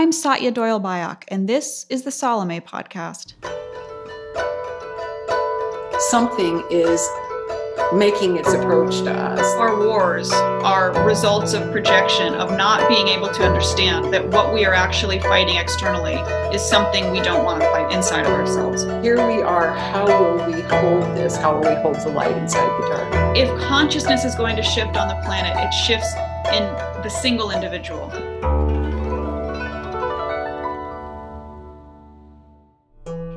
I'm Satya Doyle Byock, and this is the Salome Podcast. Something is making its approach to us. Our wars are results of projection, of not being able to understand that what we are actually fighting externally is something we don't want to fight inside of ourselves. Here we are. How will we hold this? How will we hold the light inside the dark? If consciousness is going to shift on the planet, it shifts in the single individual.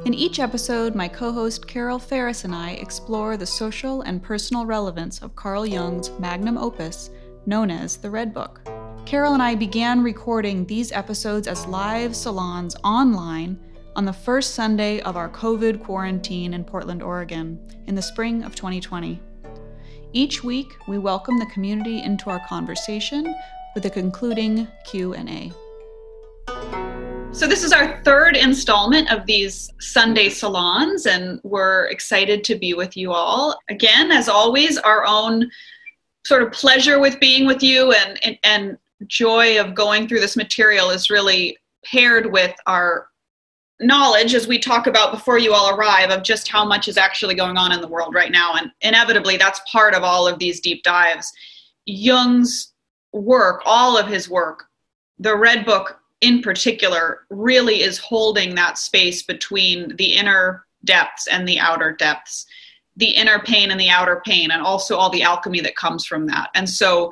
In each episode, my co host Carol Ferris and I explore the social and personal relevance of Carl Jung's magnum opus, known as the Red Book. Carol and I began recording these episodes as live salons online on the first Sunday of our COVID quarantine in Portland, Oregon, in the spring of 2020. Each week, we welcome the community into our conversation with a concluding Q&A. So, this is our third installment of these Sunday salons, and we're excited to be with you all. Again, as always, our own sort of pleasure with being with you and, and, and joy of going through this material is really paired with our knowledge, as we talk about before you all arrive, of just how much is actually going on in the world right now. And inevitably, that's part of all of these deep dives. Jung's work, all of his work, the Red Book in particular really is holding that space between the inner depths and the outer depths the inner pain and the outer pain and also all the alchemy that comes from that. And so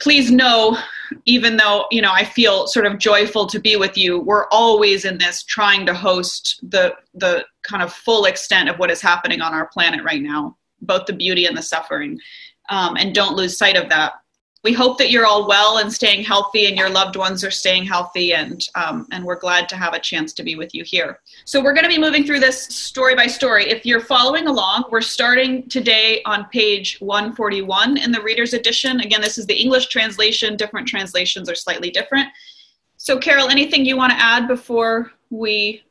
please know even though you know i feel sort of joyful to be with you we're always in this trying to host the the kind of full extent of what is happening on our planet right now both the beauty and the suffering. Um, and don't lose sight of that we hope that you're all well and staying healthy and your loved ones are staying healthy and um, and we're glad to have a chance to be with you here. So we're going to be moving through this story by story. If you're following along we're starting today on page 141 in the reader's edition. Again this is the english translation. Different translations are slightly different. So carol anything you want to add before we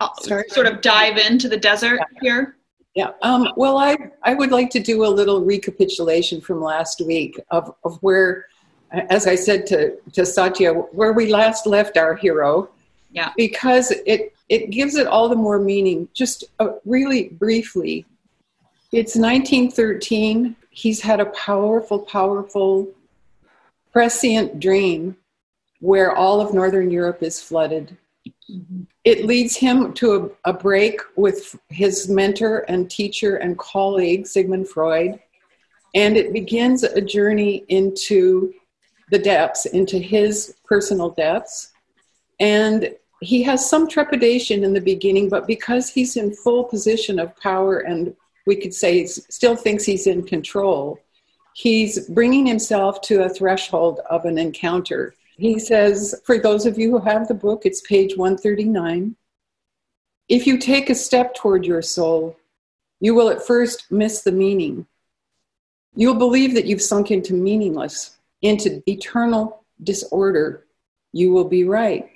uh, sort of dive into the desert here yeah. Um, well, I, I would like to do a little recapitulation from last week of, of where, as I said to, to Satya, where we last left our hero. Yeah. Because it, it gives it all the more meaning. Just uh, really briefly, it's 1913. He's had a powerful, powerful, prescient dream where all of Northern Europe is flooded. It leads him to a, a, break with his mentor and teacher and colleague, Sigmund Freud. And it begins a journey into the depths, into his personal depths. And he has some trepidation in the beginning, but because he's in full position of power and we could say still thinks he's in control, he's bringing himself to a threshold of an encounter he says, for those of you who have the book, it's page 139. If you take a step toward your soul, you will at first miss the meaning. You'll believe that you've sunk into meaningless, into eternal disorder. You will be right.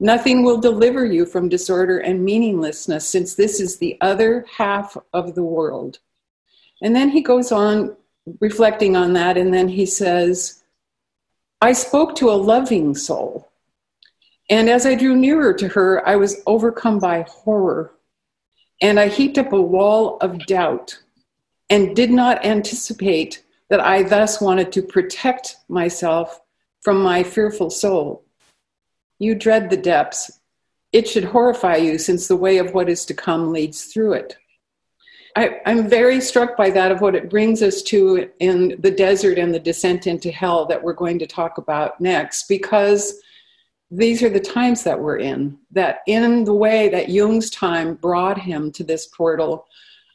Nothing will deliver you from disorder and meaninglessness, since this is the other half of the world. And then he goes on reflecting on that, and then he says, I spoke to a loving soul. And as I drew nearer to her, I was overcome by horror. And I heaped up a wall of doubt and did not anticipate that I thus wanted to protect myself from my fearful soul. You dread the depths. It should horrify you since the way of what is to come leads through it. I, am very struck by that of what it brings us to in the desert and the descent into hell that we're going to talk about next, because these are the times that we're in. That in the way that Jung's time brought him to this portal,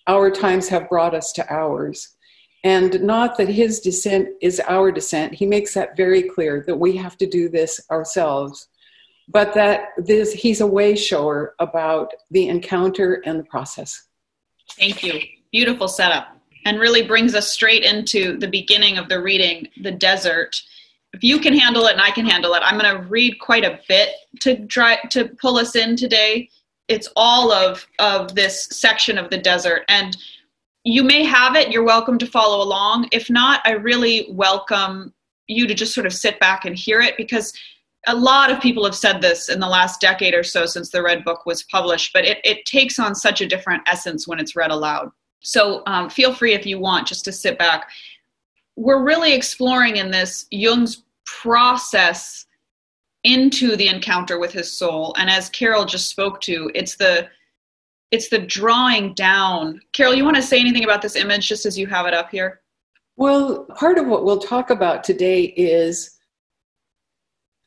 our times have brought us to ours. And not that his descent is our descent. He makes that very clear that we have to do this ourselves, but that this, he's a way shower about the encounter and the process. Thank you. Beautiful setup. And really brings us straight into the beginning of the reading, The Desert. If you can handle it and I can handle it, I'm going to read quite a bit to try to pull us in today. It's all of, of this section of the desert. And you may have it. You're welcome to follow along. If not, I really welcome you to just sort of sit back and hear it because a lot of people have said this in the last decade or so since the Red Book was published, but it, it takes on such a different essence when it's read aloud. So um, feel free if you want just to sit back. We're really exploring in this Jung's process into the encounter with his soul. And as Carol just spoke to, it's the it's the drawing down. Carol, you want to say anything about this image just as you have it up here? Well, part of what we'll talk about today is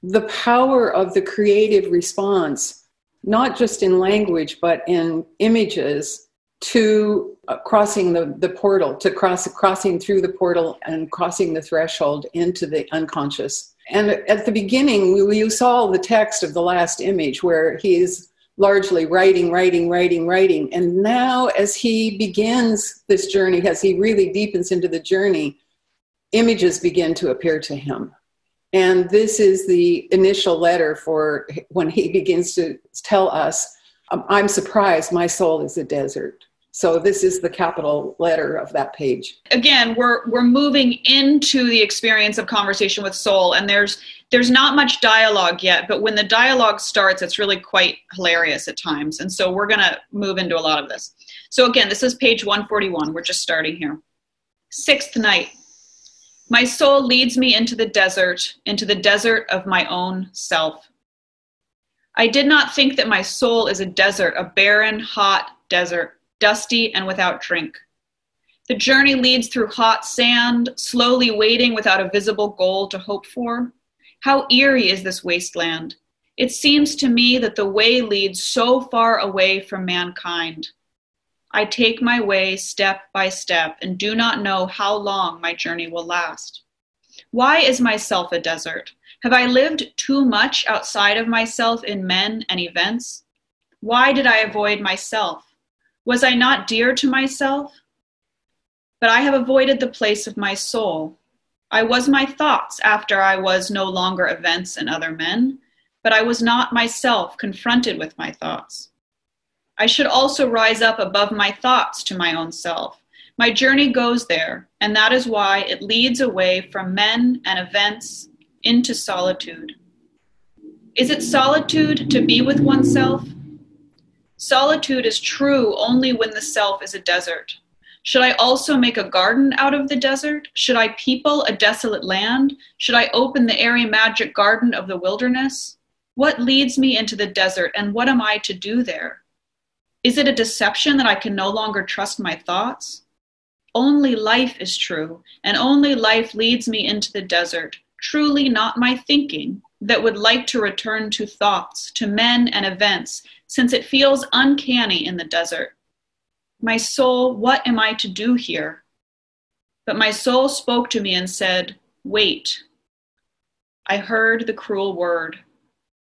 the power of the creative response, not just in language, but in images, to uh, crossing the, the portal, to cross, crossing through the portal and crossing the threshold into the unconscious. And at the beginning, we, you saw the text of the last image where he is largely writing, writing, writing, writing. And now, as he begins this journey, as he really deepens into the journey, images begin to appear to him. And this is the initial letter for when he begins to tell us, um, I'm surprised, my soul is a desert. So this is the capital letter of that page. Again, we're we're moving into the experience of conversation with soul and there's there's not much dialogue yet, but when the dialogue starts it's really quite hilarious at times. And so we're going to move into a lot of this. So again, this is page 141. We're just starting here. Sixth night. My soul leads me into the desert, into the desert of my own self. I did not think that my soul is a desert, a barren, hot desert, dusty and without drink. The journey leads through hot sand, slowly waiting without a visible goal to hope for. How eerie is this wasteland? It seems to me that the way leads so far away from mankind. I take my way step by step and do not know how long my journey will last. Why is myself a desert? Have I lived too much outside of myself in men and events? Why did I avoid myself? Was I not dear to myself? But I have avoided the place of my soul. I was my thoughts after I was no longer events and other men, but I was not myself confronted with my thoughts. I should also rise up above my thoughts to my own self. My journey goes there, and that is why it leads away from men and events into solitude. Is it solitude to be with oneself? Solitude is true only when the self is a desert. Should I also make a garden out of the desert? Should I people a desolate land? Should I open the airy magic garden of the wilderness? What leads me into the desert, and what am I to do there? Is it a deception that I can no longer trust my thoughts? Only life is true, and only life leads me into the desert, truly not my thinking, that would like to return to thoughts, to men and events, since it feels uncanny in the desert. My soul, what am I to do here? But my soul spoke to me and said, Wait. I heard the cruel word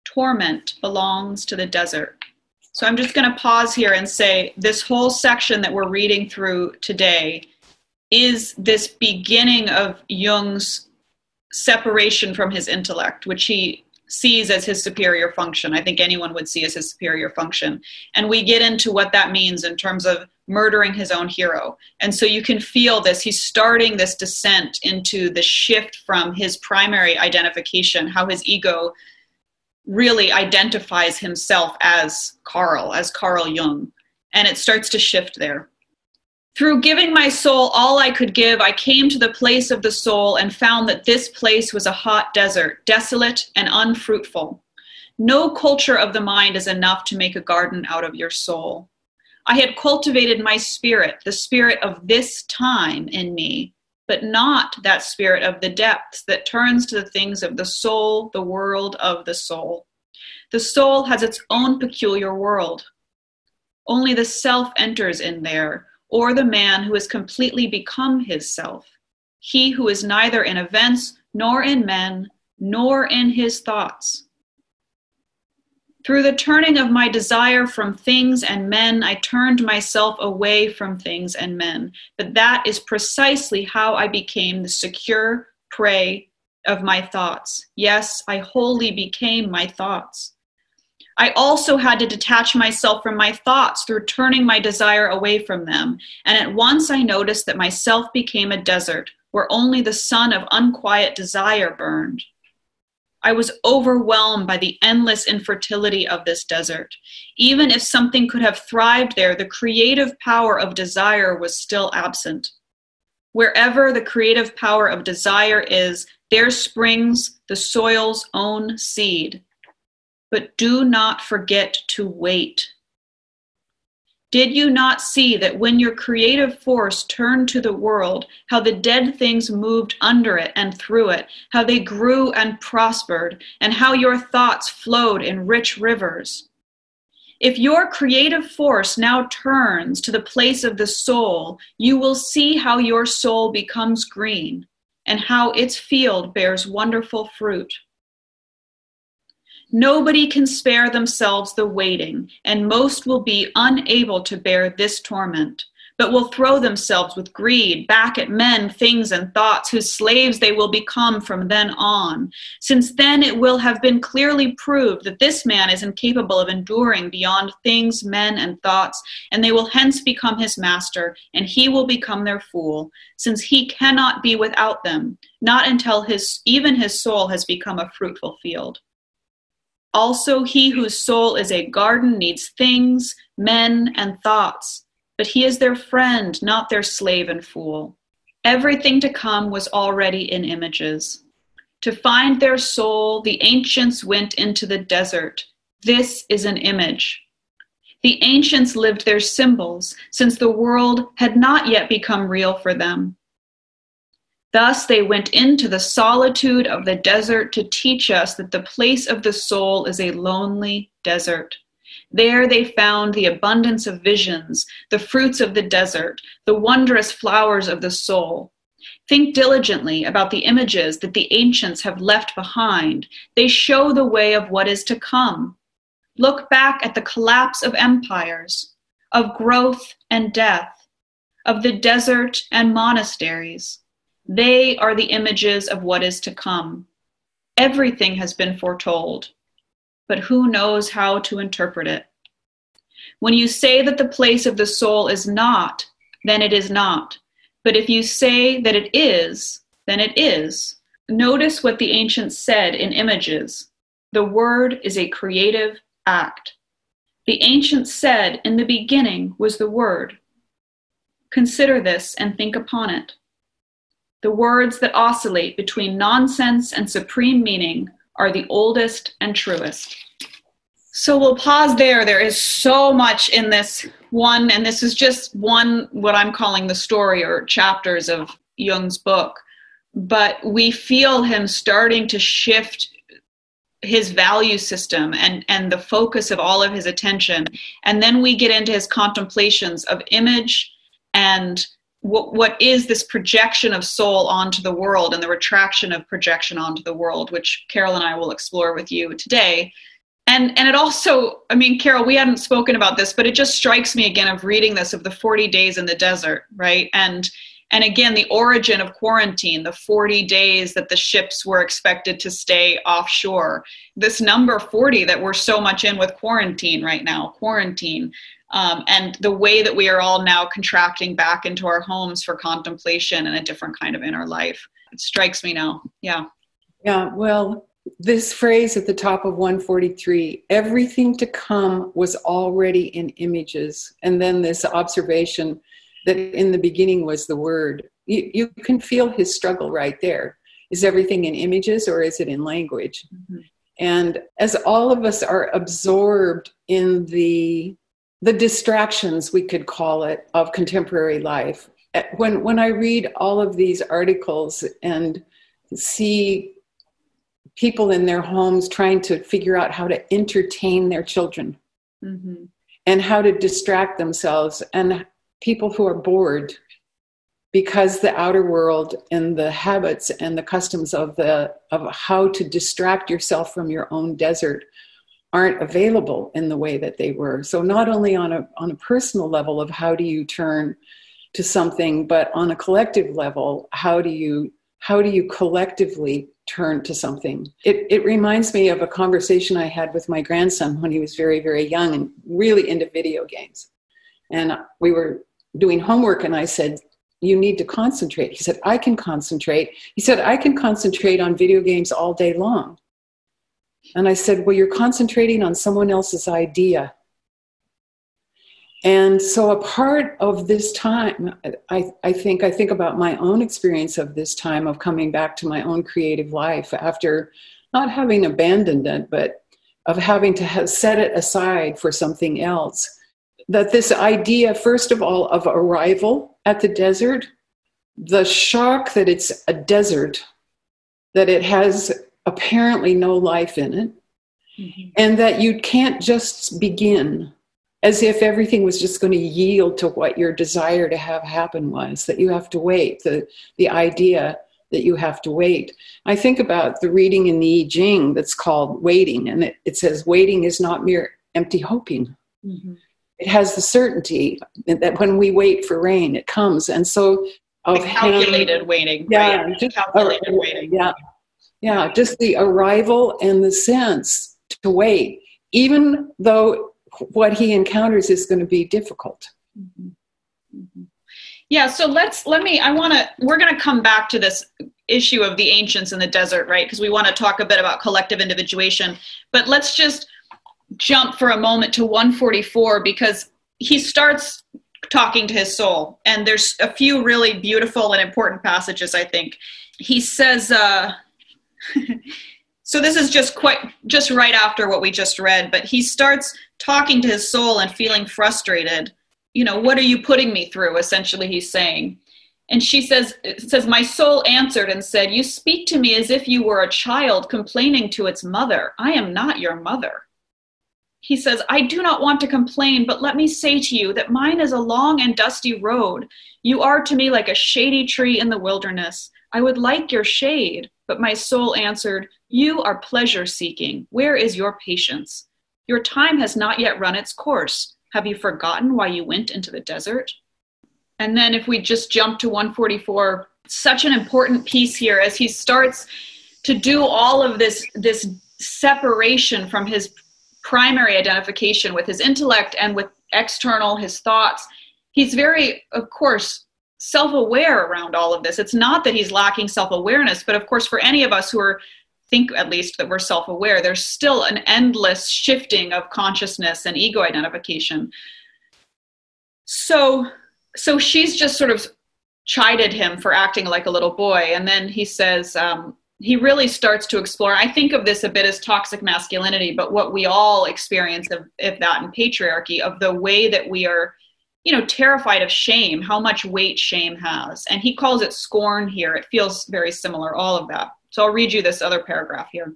torment belongs to the desert. So I'm just going to pause here and say this whole section that we're reading through today is this beginning of Jung's separation from his intellect, which he sees as his superior function. I think anyone would see as his superior function. And we get into what that means in terms of murdering his own hero. And so you can feel this. He's starting this descent into the shift from his primary identification, how his ego really identifies himself as Carl, as Carl Jung. And it starts to shift there. Through giving my soul all I could give, I came to the place of the soul and found that this place was a hot desert, desolate and unfruitful. No culture of the mind is enough to make a garden out of your soul. I had cultivated my spirit, the spirit of this time in me, but not that spirit of the depths that turns to the things of the soul, the world of the soul. The soul has its own peculiar world. Only the self enters in there, or the man who has completely become his self. He who is neither in events, nor in men, nor in his thoughts. Through the turning of my desire from things and men, I turned myself away from things and men. But that is precisely how I became the secure prey of my thoughts. Yes, I wholly became my thoughts. I also had to detach myself from my thoughts through turning my desire away from them. And at once I noticed that myself became a desert where only the sun of unquiet desire burned. I was overwhelmed by the endless infertility of this desert. Even if something could have thrived there, the creative power of desire was still absent. Wherever the creative power of desire is, there springs the soil's own seed. But do not forget to wait. Did you not see that when your creative force turned to the world, how the dead things moved under it and through it, how they grew and prospered, and how your thoughts flowed in rich rivers? If your creative force now turns to the place of the soul, you will see how your soul becomes green and how its field bears wonderful fruit. Nobody can spare themselves the waiting, and most will be unable to bear this torment, but will throw themselves with greed back at men, things, and thoughts, whose slaves they will become from then on. Since then it will have been clearly proved that this man is incapable of enduring beyond things, men, and thoughts, and they will hence become his master, and he will become their fool, since he cannot be without them, not until his even his soul has become a fruitful field. Also, he whose soul is a garden needs things, men, and thoughts, but he is their friend, not their slave and fool. Everything to come was already in images. To find their soul, the ancients went into the desert. This is an image. The ancients lived their symbols, since the world had not yet become real for them. Thus they went into the solitude of the desert to teach us that the place of the soul is a lonely desert. There they found the abundance of visions, the fruits of the desert, the wondrous flowers of the soul. Think diligently about the images that the ancients have left behind. They show the way of what is to come. Look back at the collapse of empires, of growth and death, of the desert and monasteries they are the images of what is to come. Everything has been foretold, but who knows how to interpret it? When you say that the place of the soul is not, then it is not. But if you say that it is, then it is. Notice what the ancients said in images the word is a creative act. The ancients said, In the beginning was the word. Consider this and think upon it the words that oscillate between nonsense and supreme meaning are the oldest and truest. So we'll pause there. There is so much in this one, and this is just one, what I'm calling the story or chapters of Jung's book. But we feel him starting to shift his value system and, and the focus of all of his attention. And then we get into his contemplations of image and what, what is this projection of soul onto the world and the retraction of projection onto the world, which Carol and I will explore with you today. And and it also, I mean, Carol, we hadn't spoken about this, but it just strikes me again of reading this of the 40 days in the desert, right? And and again, the origin of quarantine, the 40 days that the ships were expected to stay offshore. This number 40 that we're so much in with quarantine right now, quarantine um, and the way that we are all now contracting back into our homes for contemplation and a different kind of inner life. It strikes me now. Yeah. Yeah. Well, this phrase at the top of 143 everything to come was already in images. And then this observation that in the beginning was the word. You, you can feel his struggle right there. Is everything in images or is it in language? Mm-hmm. And as all of us are absorbed in the the distractions, we could call it, of contemporary life. When, when I read all of these articles and see people in their homes trying to figure out how to entertain their children mm-hmm. and how to distract themselves, and people who are bored because the outer world and the habits and the customs of the of how to distract yourself from your own desert aren't available in the way that they were. So not only on a on a personal level of how do you turn to something, but on a collective level, how do you how do you collectively turn to something? It it reminds me of a conversation I had with my grandson when he was very very young and really into video games, and we were doing homework, and I said. You need to concentrate. He said, I can concentrate. He said, I can concentrate on video games all day long. And I said, Well, you're concentrating on someone else's idea. And so, a part of this time, I, I think, I think about my own experience of this time of coming back to my own creative life after not having abandoned it, but of having to have set it aside for something else. That this idea, first of all, of arrival at the desert, the shock that it's a desert, that it has apparently no life in it, mm-hmm. and that you can't just begin as if everything was just going to yield to what your desire to have happen was, that you have to wait, the, the idea that you have to wait. I think about the reading in the I Ching that's called Waiting, and it, it says, Waiting is not mere empty hoping. Mm-hmm. It has the certainty that when we wait for rain, it comes. And so, of calculated him, waiting. Yeah, right? just calculated uh, waiting. Yeah, yeah, just the arrival and the sense to wait, even though what he encounters is going to be difficult. Mm-hmm. Mm-hmm. Yeah, so let's let me I want to we're going to come back to this issue of the ancients in the desert, right? Because we want to talk a bit about collective individuation. But let's just jump for a moment to 144 because he starts talking to his soul and there's a few really beautiful and important passages I think. He says uh so this is just quite just right after what we just read, but he starts talking to his soul and feeling frustrated you know, what are you putting me through? Essentially, he's saying. And she says, says, My soul answered and said, You speak to me as if you were a child complaining to its mother. I am not your mother. He says, I do not want to complain, but let me say to you that mine is a long and dusty road. You are to me like a shady tree in the wilderness. I would like your shade. But my soul answered, You are pleasure seeking. Where is your patience? Your time has not yet run its course. Have you forgotten why you went into the desert? And then if we just jump to 144, such an important piece here as he starts to do all of this this separation from his primary identification with his intellect and with external his thoughts he's very of course self-aware around all of this. It's not that he's lacking self-awareness but of course for any of us who are think at least that we're self-aware there's still an endless shifting of consciousness and ego identification. So so she's just sort of chided him for acting like a little boy and then he says um, he really starts to explore. I think of this a bit as toxic masculinity but what we all experience of, of that in patriarchy of the way that we are you know terrified of shame how much weight shame has and he calls it scorn here it feels very similar all of that so I'll read you this other paragraph here.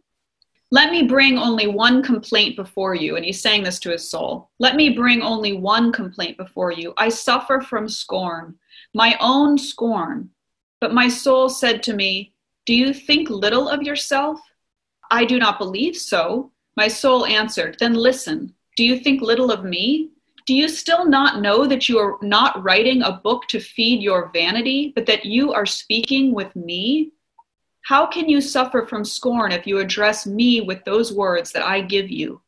Let me bring only one complaint before you. And he's saying this to his soul. Let me bring only one complaint before you. I suffer from scorn, my own scorn. But my soul said to me, Do you think little of yourself? I do not believe so. My soul answered, Then listen. Do you think little of me? Do you still not know that you are not writing a book to feed your vanity, but that you are speaking with me? How can you suffer from scorn if you address me with those words that I give you?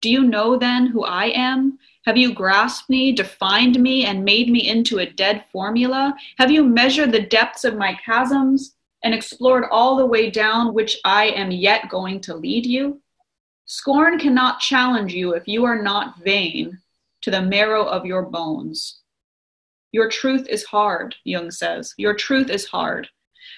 Do you know then who I am? Have you grasped me, defined me, and made me into a dead formula? Have you measured the depths of my chasms and explored all the way down which I am yet going to lead you? Scorn cannot challenge you if you are not vain to the marrow of your bones. Your truth is hard, Jung says. Your truth is hard.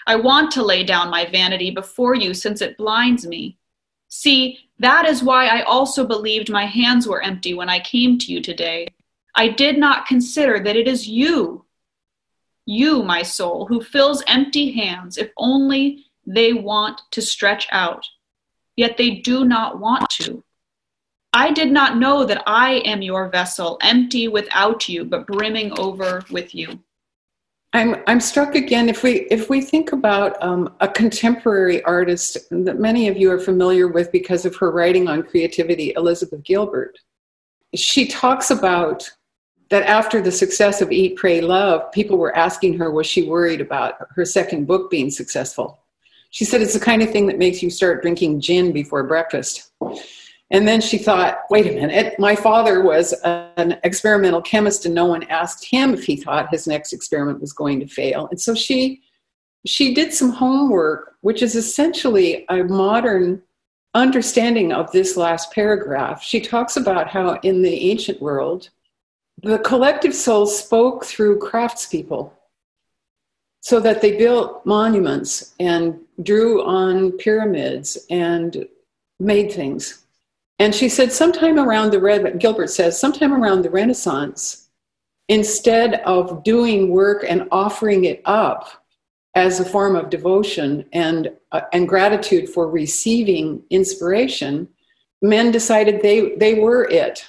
I want to lay down my vanity before you since it blinds me. See, that is why I also believed my hands were empty when I came to you today. I did not consider that it is you, you, my soul, who fills empty hands if only they want to stretch out, yet they do not want to. I did not know that I am your vessel, empty without you, but brimming over with you. I'm I'm struck again if we if we think about um, a contemporary artist that many of you are familiar with because of her writing on creativity, Elizabeth Gilbert. She talks about that after the success of Eat, Pray, Love, people were asking her was she worried about her second book being successful. She said it's the kind of thing that makes you start drinking gin before breakfast. And then she thought, wait a minute, my father was an experimental chemist and no one asked him if he thought his next experiment was going to fail. And so she she did some homework, which is essentially a modern understanding of this last paragraph, she talks about how in the ancient world, the collective soul spoke through craftspeople so that they built monuments and drew on pyramids and made things. And she said, sometime around the Red, Gilbert says, sometime around the Renaissance, instead of doing work and offering it up as a form of devotion and, uh, and gratitude for receiving inspiration, men decided they, they were it.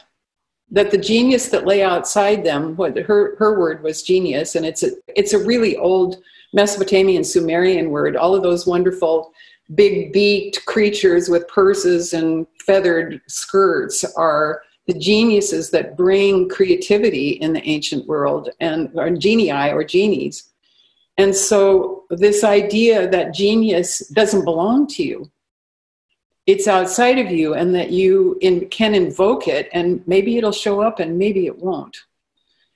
That the genius that lay outside them, what her, her word was genius, and it's a, it's a really old Mesopotamian Sumerian word, all of those wonderful big beaked creatures with purses and feathered skirts are the geniuses that bring creativity in the ancient world and or genii or genies. And so this idea that genius doesn't belong to you, it's outside of you and that you in, can invoke it and maybe it'll show up and maybe it won't.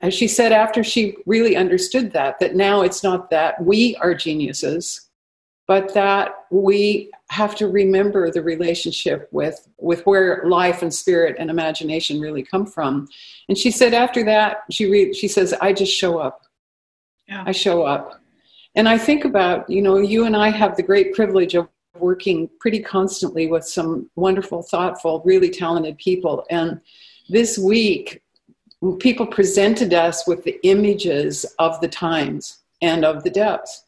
As she said after she really understood that, that now it's not that we are geniuses, but that we have to remember the relationship with with where life and spirit and imagination really come from. And she said after that she re- she says i just show up. Yeah. i show up. And i think about you know you and i have the great privilege of working pretty constantly with some wonderful thoughtful really talented people. And this week people presented us with the images of the times and of the depths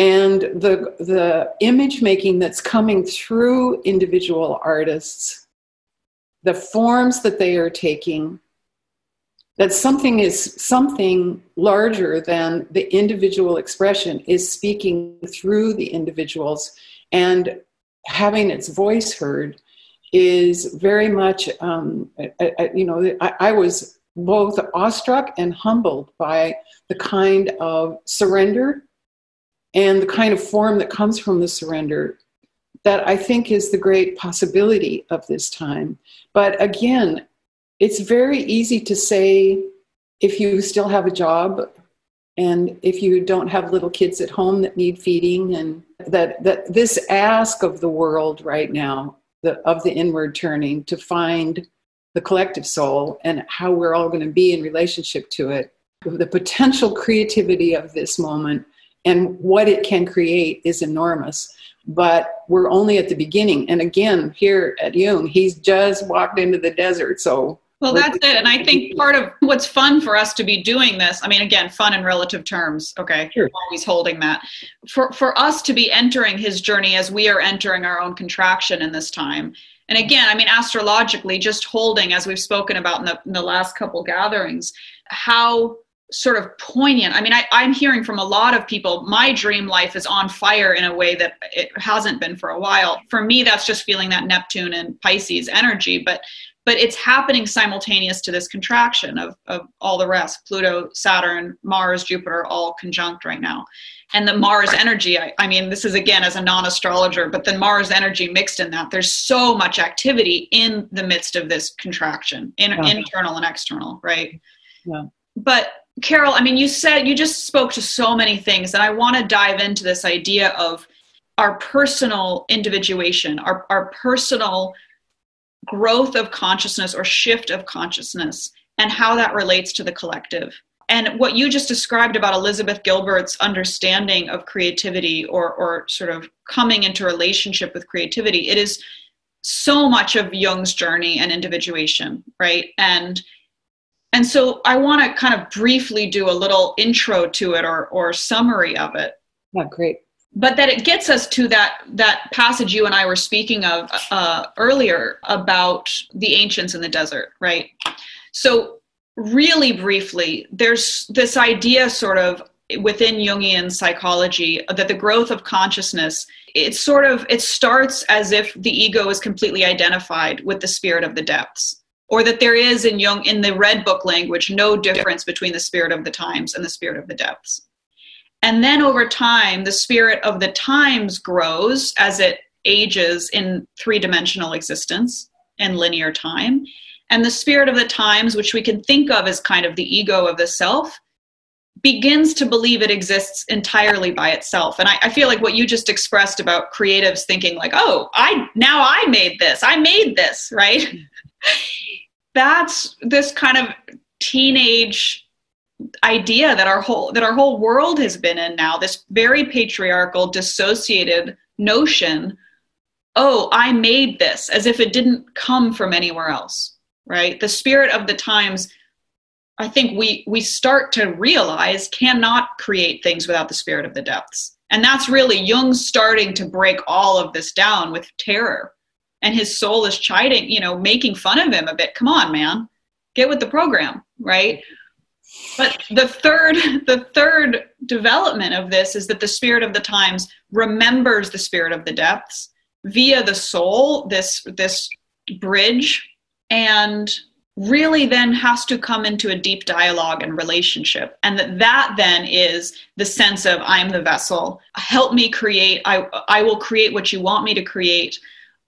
and the the image making that's coming through individual artists the forms that they are taking that something is something larger than the individual expression is speaking through the individuals and having its voice heard is very much um, you know I, I was both awestruck and humbled by the kind of surrender and the kind of form that comes from the surrender that I think is the great possibility of this time. But again, it's very easy to say if you still have a job and if you don't have little kids at home that need feeding and that, that this ask of the world right now the, of the inward turning to find the collective soul and how we're all going to be in relationship to it the potential creativity of this moment and what it can create is enormous. But we're only at the beginning. And again here at jung he's just walked into the desert so. Well that's it. And i think part of what's fun for us to be doing this i mean again fun in relative terms okay? Sure. always holding that. For for us to be entering his journey as we are entering our own contraction in this time. And again i mean astrologically just holding as we've spoken about in the, in the last couple gatherings how sort of poignant. I mean, I, I'm hearing from a lot of people, my dream life is on fire in a way that it hasn't been for a while. For me, that's just feeling that Neptune and Pisces energy, but but it's happening simultaneous to this contraction of, of all the rest pluto saturn mars jupiter all conjunct right now and the mars energy I, I, mean this is again as a non-astrologer but the mars energy mixed in that there's so much activity in the midst of this contraction in, yeah. internal and external right yeah. but Carol, I mean, you said you just spoke to so many things, and I want to dive into this idea of our personal individuation, our, our personal growth of consciousness or shift of consciousness, and how that relates to the collective. And what you just described about Elizabeth Gilbert's understanding of creativity or, or sort of coming into relationship with creativity, it is so much of Jung's journey and individuation, right? And and so I want to kind of briefly do a little intro to it or, or summary of it. Yeah, great. But that it gets us to that that passage you and I were speaking of uh, earlier about the ancients in the desert, right? So really briefly, there's this idea sort of within Jungian psychology that the growth of consciousness it sort of it starts as if the ego is completely identified with the spirit of the depths or that there is in Jung in the red book language no difference between the spirit of the times and the spirit of the depths. And then over time, the spirit of the times grows as it ages in three dimensional existence and linear time. And the spirit of the times, which we can think of as kind of the ego of the self, begins to believe it exists entirely by itself. And I, I, feel like what you just expressed about creatives thinking like, oh, I now I made this, I made this, right? Mm-hmm. That's this kind of teenage idea that our whole that our whole world has been in now, this very patriarchal, dissociated notion, oh, I made this, as if it didn't come from anywhere else. Right? The spirit of the times I think we we start to realize cannot create things without the spirit of the depths. And that's really Jung starting to break all of this down with terror. And his soul is chiding, you know, making fun of him a bit. Come on, man. Get with the program, right? But the third the third development of this is that the spirit of the times remembers the spirit of the depths via the soul, this this bridge and really then has to come into a deep dialogue and relationship and that that then is the sense of i'm the vessel help me create i i will create what you want me to create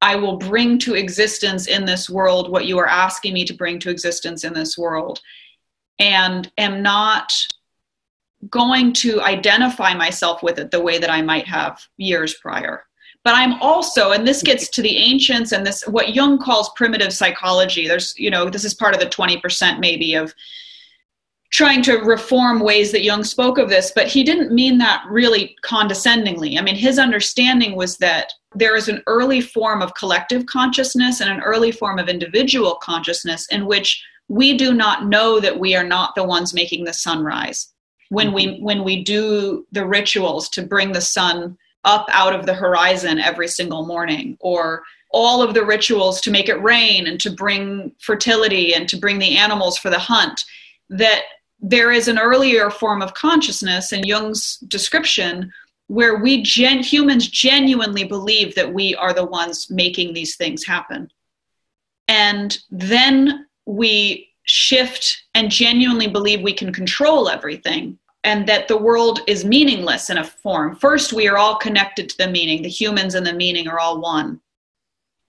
i will bring to existence in this world what you are asking me to bring to existence in this world. And am not going to identify myself with it the way that i might have years prior. But i'm also and this gets to the ancients and this what jung calls primitive psychology. There's you know this is part of the 20% maybe of trying to reform ways that jung spoke of this but he didn't mean that really condescendingly i mean his understanding was that there is an early form of collective consciousness and an early form of individual consciousness in which we do not know that we are not the ones making the sunrise when we mm-hmm. when we do the rituals to bring the sun up out of the horizon every single morning or all of the rituals to make it rain and to bring fertility and to bring the animals for the hunt that there is an earlier form of consciousness in jung's description where we gen- humans genuinely believe that we are the ones making these things happen and then we shift and genuinely believe we can control everything and that the world is meaningless in a form. First, we are all connected to the meaning, the humans and the meaning are all one.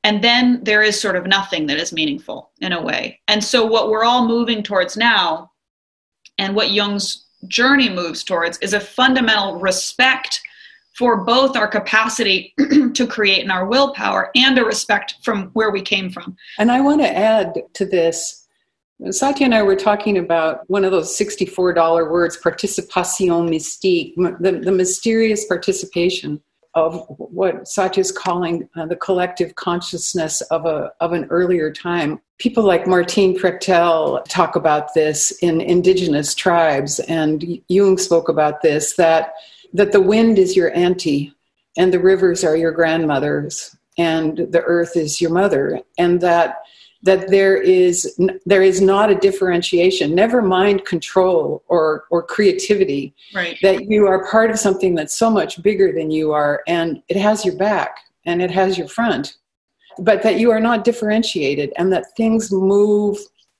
And then there is sort of nothing that is meaningful in a way. And so, what we're all moving towards now, and what Jung's journey moves towards, is a fundamental respect for both our capacity to create and our willpower and a respect from where we came from. And I want to add to this Satya and I were talking about one of those $64 words, participation mystique, the, the mysterious participation of what Satya is calling uh, the collective consciousness of, a, of an earlier time. People like Martín Prechtel talk about this in indigenous tribes, and Jung spoke about this that, that the wind is your auntie, and the rivers are your grandmothers, and the earth is your mother, and that that there is there is not a differentiation never mind control or or creativity. Right. That you are part of something that's so much bigger than you are and it has your back and it has your front but that you are not differentiated and that things move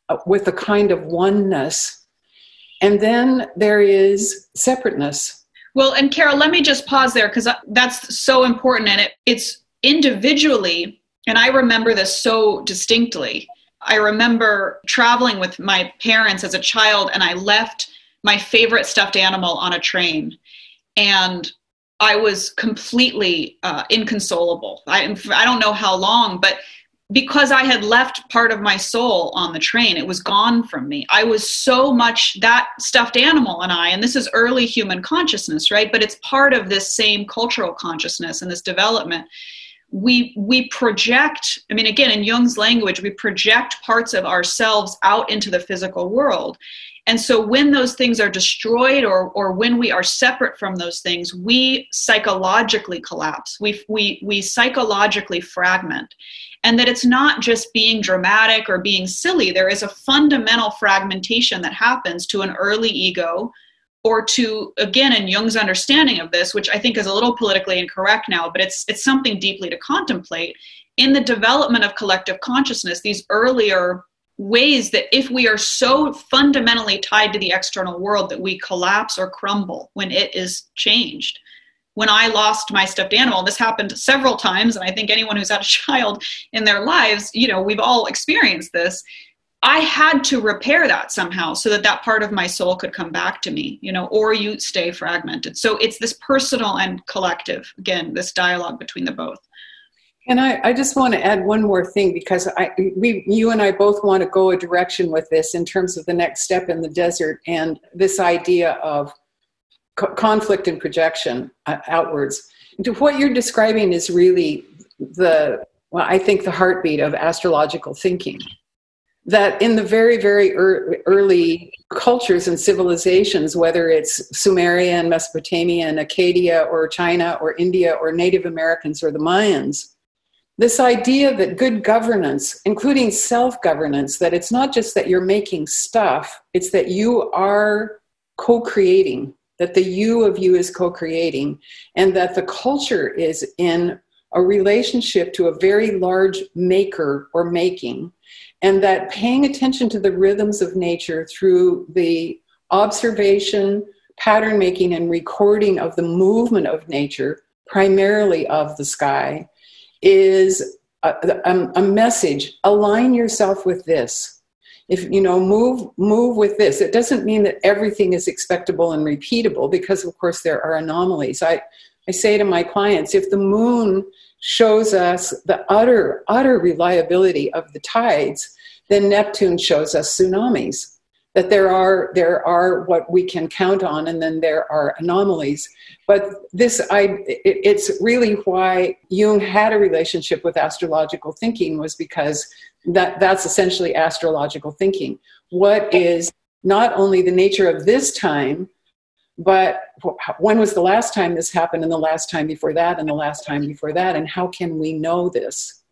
uh, with a kind of oneness and then there is separateness well and carol let me just pause there because uh, that's so important and it it's individually and I remember this so distinctly. I remember traveling with my parents as a child, and I left my favorite stuffed animal on a train. And I was completely uh, inconsolable. I, I don't know how long, but because I had left part of my soul on the train, it was gone from me. I was so much that stuffed animal and I, and this is early human consciousness, right? But it's part of this same cultural consciousness and this development we we project i mean again in jung's language we project parts of ourselves out into the physical world and so when those things are destroyed or or when we are separate from those things we psychologically collapse. We we we psychologically fragment. And that it's not just being dramatic or being silly. There is a fundamental fragmentation that happens to an early ego or to again in Jung's understanding of this, which I think is a little politically incorrect now, but it's it's something deeply to contemplate. In the development of collective consciousness. These earlier ways that if we are so fundamentally tied to the external world that we collapse or crumble when it is changed. When I lost my stuffed animal, this happened several times, and I think anyone who's had a child in their lives, you know, we've all experienced this I had to repair that somehow so that that part of my soul could come back to me, you know, or you stay fragmented. So it's this personal and collective, again, this dialogue between the both. And I, I just want to add one more thing because I, we, you and I both want to go a direction with this in terms of the next step in the desert and this idea of co- conflict and projection uh, outwards. What you're describing is really the, well, I think the heartbeat of astrological thinking that in the very, very early cultures and civilizations, whether it's Sumeria and Mesopotamia and Acadia or China or India or Native Americans or the Mayans, this idea that good governance, including self governance, that it's not just that you're making stuff, it's that you are co creating, that the you of you is co creating, and that the culture is in a relationship to a very large maker or making and that paying attention to the rhythms of nature through the observation, pattern making, and recording of the movement of nature, primarily of the sky, is a, a, a message. Align yourself with this. If you know, move move with this. It doesn't mean that everything is expectable and repeatable, because of course there are anomalies. I I say to my clients, if the moon shows us the utter, utter reliability of the tides, then Neptune shows us tsunamis. That there are there are what we can count on, and then there are anomalies. But this, I, it, it's really why Jung had a relationship with astrological thinking was because that that's essentially astrological thinking. What is not only the nature of this time, but when was the last time this happened and the last time before that and the last time before that and how can we know this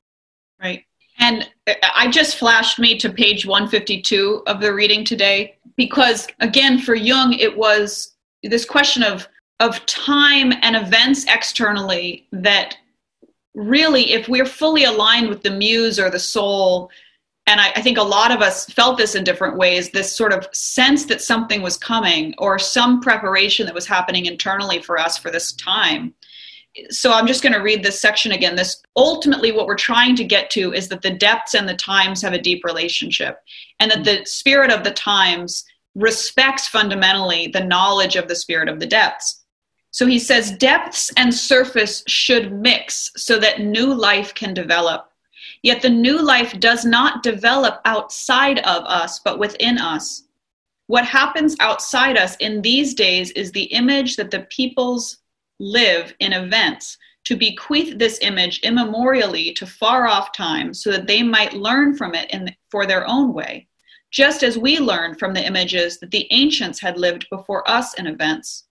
right and i just flashed me to page 152 of the reading today because again for jung it was this question of of time and events externally that really if we're fully aligned with the muse or the soul and I, I, think a lot of us felt this in different ways this sort of sense that something was coming or some preparation that was happening internally for us for this time so i'm just going to read this section again. This ultimately what we're trying to get to is that the depths and the times have a deep relationship and that the spirit of the times respects fundamentally the knowledge of the spirit of the depths. So he says depths and surface should mix so that new life can develop. Yet the new life does not develop outside of us, but within us. What happens outside us in these days is the image that the peoples live in events, to bequeath this image immemorially to far off times so that they might learn from it in, for their own way, just as we learned from the images that the ancients had lived before us in events.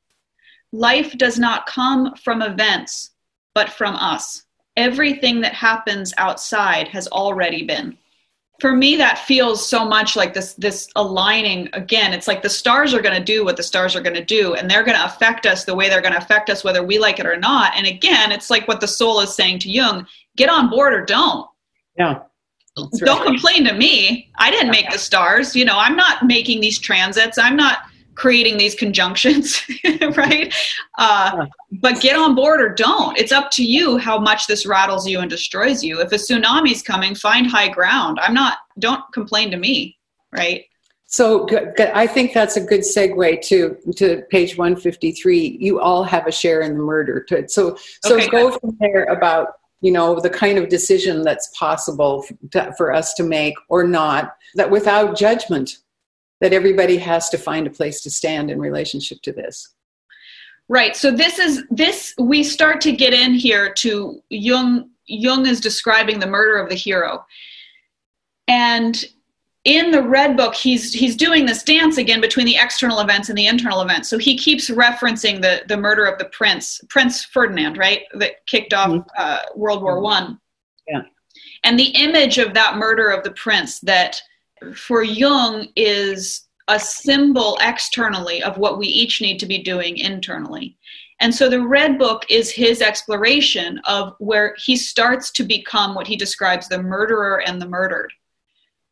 Life does not come from events, but from us. Everything that happens outside has already been for me that feels so much like this this aligning again it's like the stars are going to do what the stars are going to do and they're going to affect us the way they're going to affect us whether we like it or not. And again it's like what the soul is saying to jung get on board or don't. Yeah. Don't complain to me. I didn't make the stars you know i'm not making these transits. I'm not creating these conjunctions, right? Uh, but get on board or don't. It's up to you how much this rattles you and destroys you. If a tsunami's coming, find high ground. I'm not, don't complain to me, right? So I think that's a good segue to to page 153. You all have a share in the murder. To, So so okay, go good. from there about you know the kind of decision that's possible to, for us to make or not that without judgment that everybody has to find a place to stand in relationship to this. Right so this is this we start to get in here to jung jung is describing the murder of the hero. And in the red book he's he's doing this dance again between the external events and the internal events. So he keeps referencing the the murder of the prince prince ferdinand right that kicked off mm-hmm. uh, world war one. Yeah. And the image of that murder of the prince that for Jung is a symbol externally of what we each need to be doing internally. And so the Red Book is his exploration of where he starts to become what he describes the murderer and the murdered.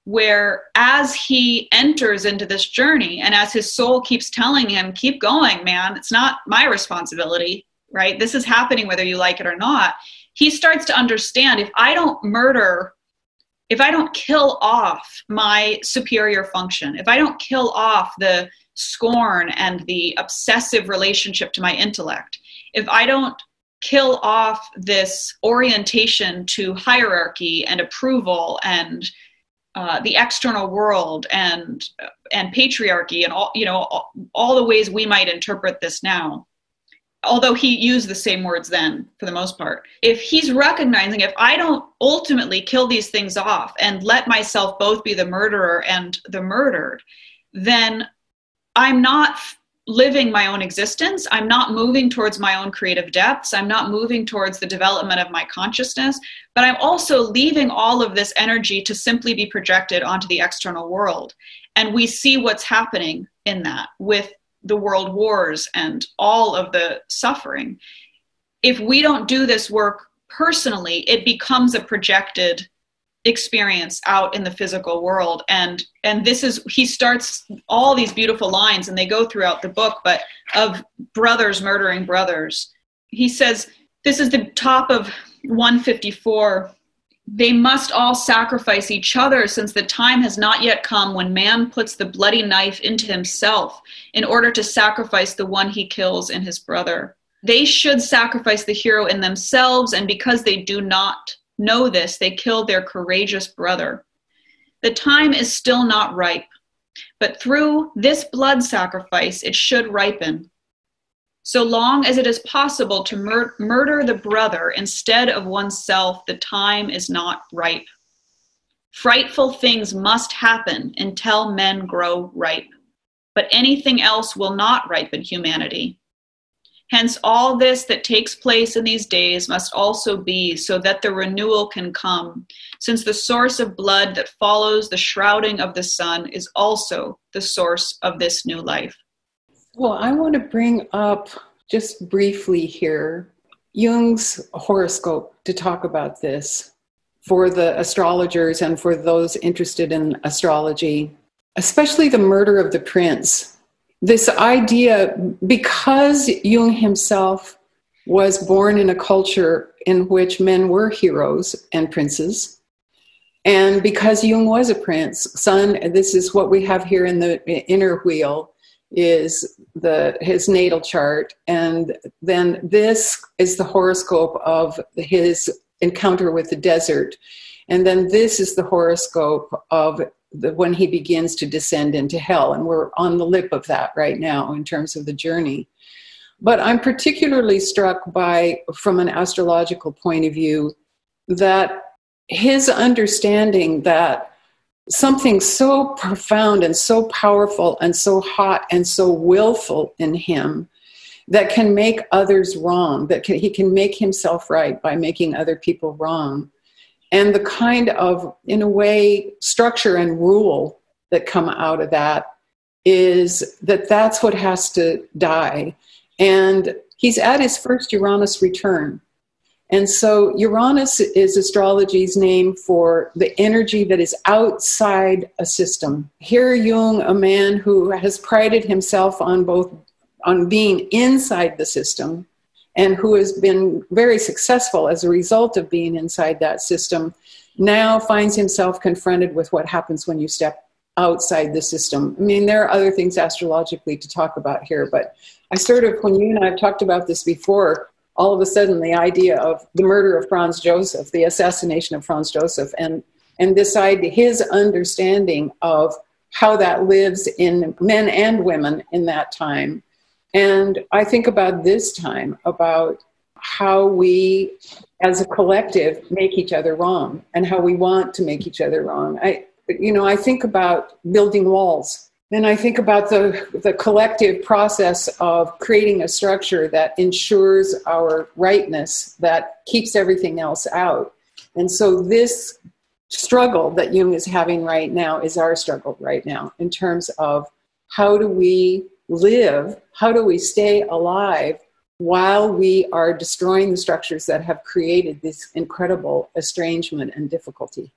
Where as he enters into this journey and as his soul keeps telling him, keep going, man, it's not my responsibility, right? This is happening whether you like it or not. He starts to understand if I don't murder if I don't kill off my superior function, if I don't kill off the scorn and the obsessive relationship to my intellect, if I don't kill off this orientation to hierarchy and approval and uh, the external world and and patriarchy and all you know all, all the ways we might interpret this now although he used the same words then for the most part if he's recognizing if i don't ultimately kill these things off and let myself both be the murderer and the murdered then i'm not living my own existence. I'm not moving towards my own creative depths. I'm not moving towards the development of my consciousness, but I'm also leaving all of this energy to simply be projected onto the external world. And we see what's happening in that with the world wars and all of the suffering. If we don't do this work personally, it becomes a projected experience out in the physical world and and this is he starts all these beautiful lines and they go throughout the book but of brothers murdering brothers he says this is the top of 154 they must all sacrifice each other since the time has not yet come when man puts the bloody knife into himself in order to sacrifice the one he kills in his brother they should sacrifice the hero in themselves and because they do not know this, they kill their courageous brother. The time is still not ripe, but through this blood sacrifice it should ripen. So long as it is possible to mur- murder the brother instead of oneself, the time is not ripe. Frightful things must happen until men grow ripe, but anything else will not ripen humanity. Hence, all this that takes place in these days must also be so that the renewal can come, since the source of blood that follows the shrouding of the sun is also the source of this new life. Well, I want to bring up just briefly here Jung's horoscope to talk about this for the astrologers and for those interested in astrology, especially the murder of the prince. This idea, because Jung himself was born in a culture in which men were heroes and princes, and because Jung was a prince, son, this is what we have here in the inner wheel is the his natal chart and then this is the horoscope of his encounter with the desert and then this is the horoscope of the, when he begins to descend into hell. And we're on the lip of that right now in terms of the journey. But I'm particularly struck by, from an astrological point of view, that his understanding that something so profound and so powerful and so hot and so willful in him that can make others wrong, that can, he can make himself right by making other people wrong and the kind of, in a way, structure and rule that come out of that is that that's what has to die. And he's at his first Uranus return. And so Uranus is astrology's name for the energy that is outside a system. Here Jung, a man who has prided himself on both on being inside the system and who has been very successful as a result of being inside that system, now finds himself confronted with what happens when you step outside the system. I mean, there are other things astrologically to talk about here, but I sort of, when you and I have talked about this before, all of a sudden the idea of the murder of Franz Joseph, the assassination of Franz Joseph, and and this idea, his understanding of how that lives in men and women in that time and I think about this time, about how we as a collective make each other wrong and how we want to make each other wrong. I, you know, I think about building walls. And I think about the, the collective process of creating a structure that ensures our rightness, that keeps everything else out. And so, this struggle that Jung is having right now is our struggle right now in terms of how do we live, how do we stay alive while we are destroying the structures that have created this incredible estrangement and difficulty?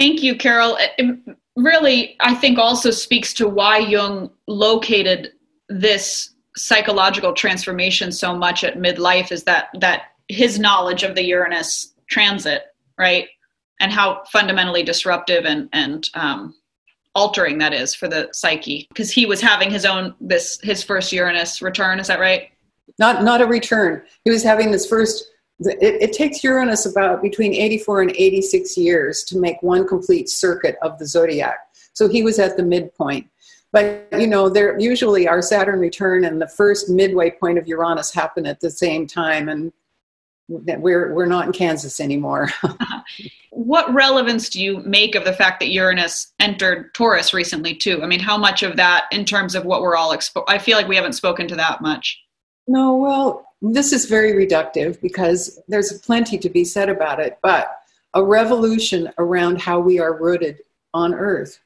Thank you, Carol. It really, I think, also speaks to why Jung located this psychological transformation so much at midlife is that that his knowledge of the Uranus transit, right? and how fundamentally disruptive and and um, altering that is for the psyche because he was having his own this his first Uranus return. Is that right? Not not a return. He was having this first. It, it takes Uranus about between 84 and 86 years to make one complete circuit of the zodiac. So he was at the midpoint. But you know, there usually our Saturn return and the first midway point of Uranus happen at the same time, and we're we're not in Kansas anymore. what relevance do you make of the fact that Uranus entered Taurus recently too? I mean, how much of that in terms of what we're all exposed? I feel like we haven't spoken to that much. No, well, this is very reductive because there's plenty to be said about it, but a revolution around how we are rooted on Earth.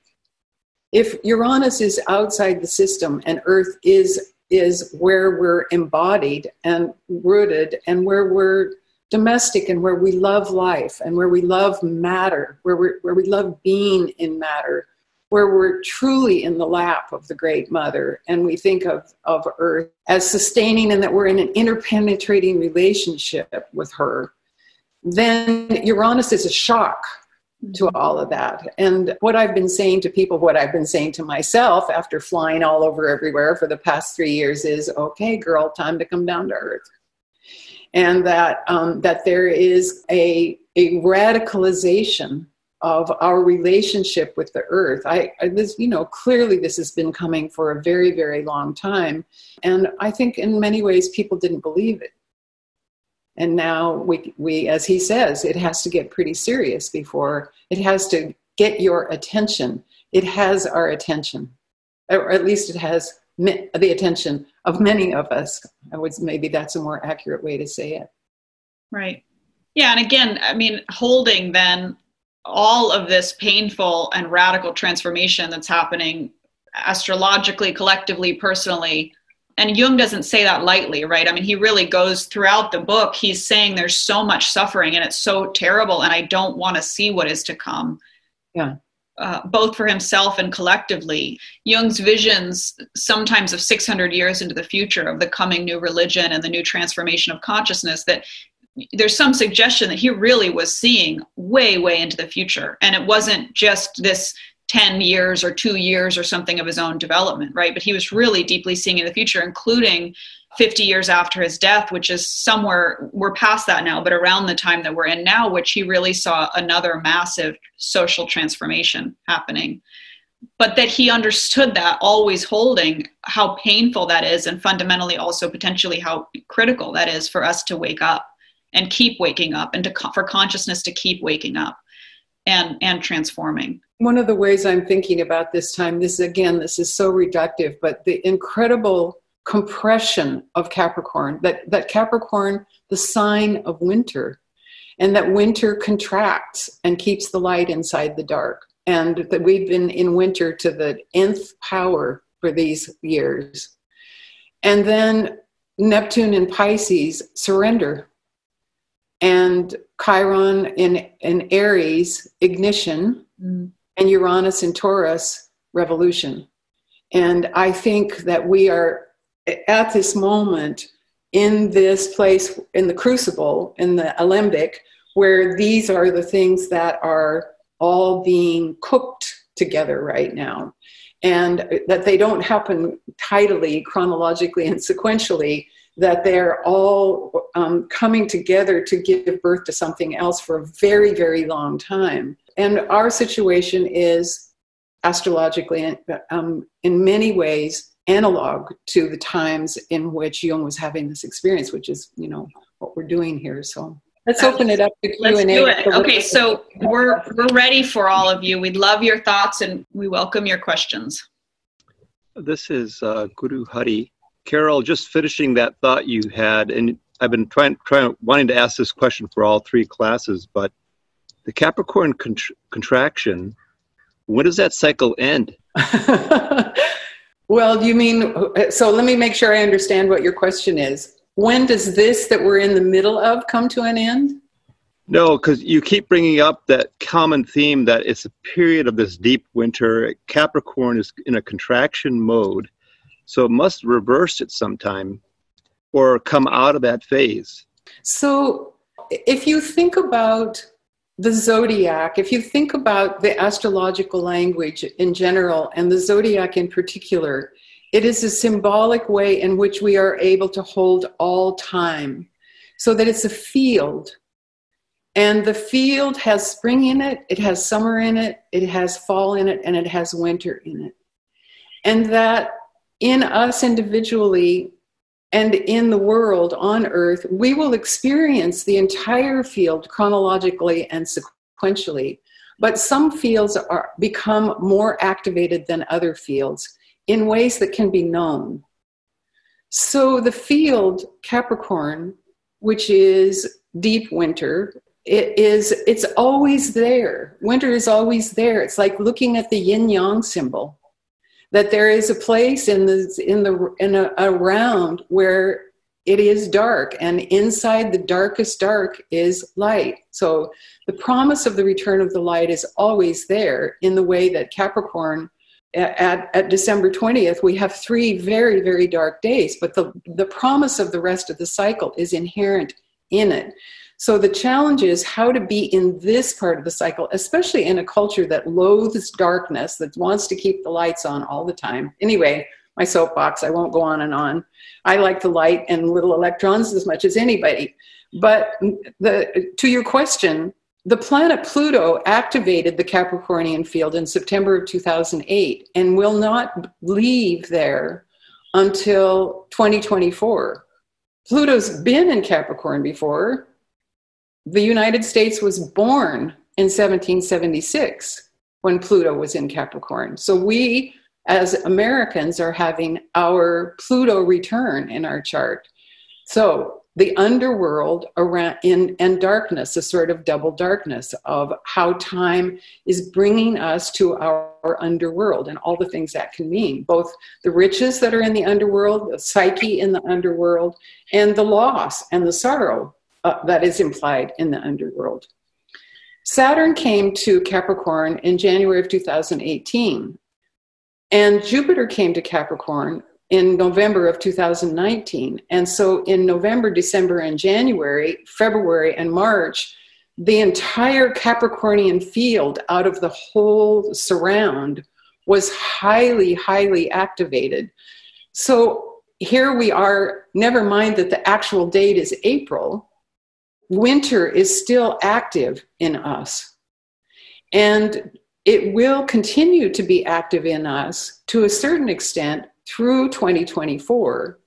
If Uranus is outside the system and Earth is is where we're embodied and rooted and where we're domestic and where we love life and where we love matter, where, we where we love being in matter, where we're truly in the lap of the Great Mother and we think of, of Earth as sustaining and that we're in an interpenetrating relationship with her, then Uranus is a shock to all of that. And what I've been saying to people, what I've been saying to myself after flying all over everywhere for the past three years is okay, girl, time to come down to earth. And that, um, that there is a, a radicalization of our relationship with the earth. I, I this, you know, clearly this has been coming for a very, very long time. And I think in many ways people didn't believe it. And now we we as he says it has to get pretty serious before it has to get your attention. It has our attention or at least it has the attention of many of us. I would maybe that's a more accurate way to say it. Right. Yeah and again i mean holding then all of this painful and radical transformation that's happening astrologically collectively personally and Jung doesn't say that lightly, right? I mean, he really goes throughout the book. He's saying there's so much suffering and it's so terrible, and I don't want to see what is to come. Yeah. Uh, both for himself and collectively. Jung's visions, sometimes of 600 years into the future, of the coming new religion and the new transformation of consciousness, that there's some suggestion that he really was seeing way, way into the future. And it wasn't just this 10 years or two years or something of his own development, right? But he was really deeply seeing in the future, including 50 years after his death, which is somewhere, we're past that now, but around the time that we're in now, which he really saw another massive social transformation happening. But that he understood that, always holding how painful that is, and fundamentally also potentially how critical that is for us to wake up and keep waking up and to, for consciousness to keep waking up and and transforming. One of the ways i'm thinking about this time this again this is so reductive but the incredible compression of capricorn that that capricorn the sign of winter and that winter contracts and keeps the light inside the dark and that we've been in winter to the nth power for these years. And then neptune and pisces surrender and Chiron in, in Aries, ignition, mm. and Uranus in Taurus, revolution. And I think that we are at this moment in this place, in the crucible, in the alembic, where these are the things that are all being cooked together right now. And that they don't happen tidily, chronologically, and sequentially, that they're all um, coming together to give birth to something else for a very, very long time. And our situation is astrologically, um, in many ways, analog to the times in which Jung was having this experience, which is, you know, what we're doing here. So let's open it up to Q and A. Okay, so we're we're ready for all of you. We'd love your thoughts and we welcome your questions. This is uh, Guru Hari Carol, just finishing that thought you had, and I've been trying, trying, wanting to ask this question for all three classes, but the Capricorn contraction, when does that cycle end? well, you mean, so let me make sure I understand what your question is. When does this that we're in the middle of come to an end? No, because you keep bringing up that common theme that it's a period of this deep winter. Capricorn is in a contraction mode so it must reverse it sometime or come out of that phase. So if you think about the zodiac, if you think about the astrological language in general and the zodiac in particular, it is a symbolic way in which we are able to hold all time so that it's a field. And the field has spring in it, it has summer in it, it has fall in it, and it has winter in it. And that in us individually, and in the world on earth, we will experience the entire field chronologically and sequentially. But some fields are become more activated than other fields in ways that can be known. So the field Capricorn, which is deep winter, it is it's always there. Winter is always there. It's like looking at the yin yang symbol that there is a place in the in the in a, around where it is dark and inside the darkest dark is light. So the promise of the return of the light is always there in the way that capricorn at, at december 20th we have three very very dark days but the the promise of the rest of the cycle is inherent in it so the challenge is how to be in this part of the cycle, especially in a culture that loathes darkness, that wants to keep the lights on all the time. Anyway, my soapbox, I won't go on and on. I like the light and little electrons as much as anybody. But the, to your question, the planet Pluto activated the Capricornian field in September of 2008 and will not leave there until 2024. Pluto's been in Capricorn before, the United States was born in 1776 when Pluto was in Capricorn. So we, as Americans, are having our Pluto return in our chart. So the underworld around in and darkness, a sort of double darkness of how time is bringing us to our, our underworld and all the things that can mean, both the riches that are in the underworld, the psyche in the underworld, and the loss and the sorrow uh, that is implied in the underworld. Saturn came to Capricorn in January of 2018, and Jupiter came to Capricorn in November of 2019. And so in November, December, and January, February, and March, the entire Capricornian field out of the whole surround was highly, highly activated. So here we are, never mind that the actual date is April, winter is still active in us. And it will continue to be active in us to a certain extent through 2024.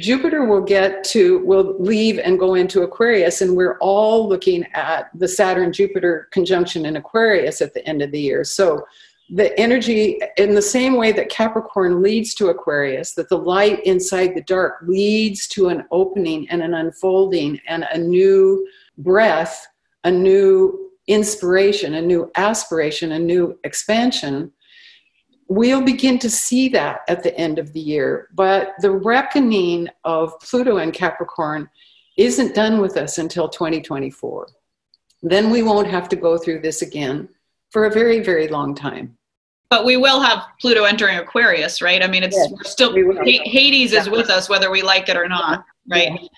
Jupiter will get to, will leave and go into Aquarius, and we're all looking at the Saturn Jupiter conjunction in Aquarius at the end of the year. So the energy in the same way that Capricorn leads to Aquarius, that the light inside the dark leads to an opening and an unfolding and a new breath, a new inspiration, a new aspiration, a new expansion. We'll begin to see that at the end of the year. But the reckoning of Pluto and Capricorn isn't done with us until 2024. Then we won't have to go through this again for a very, very long time but we will have Pluto entering Aquarius, right? I mean, it's we're still we Hades is with us whether we like it or not, right? Yeah.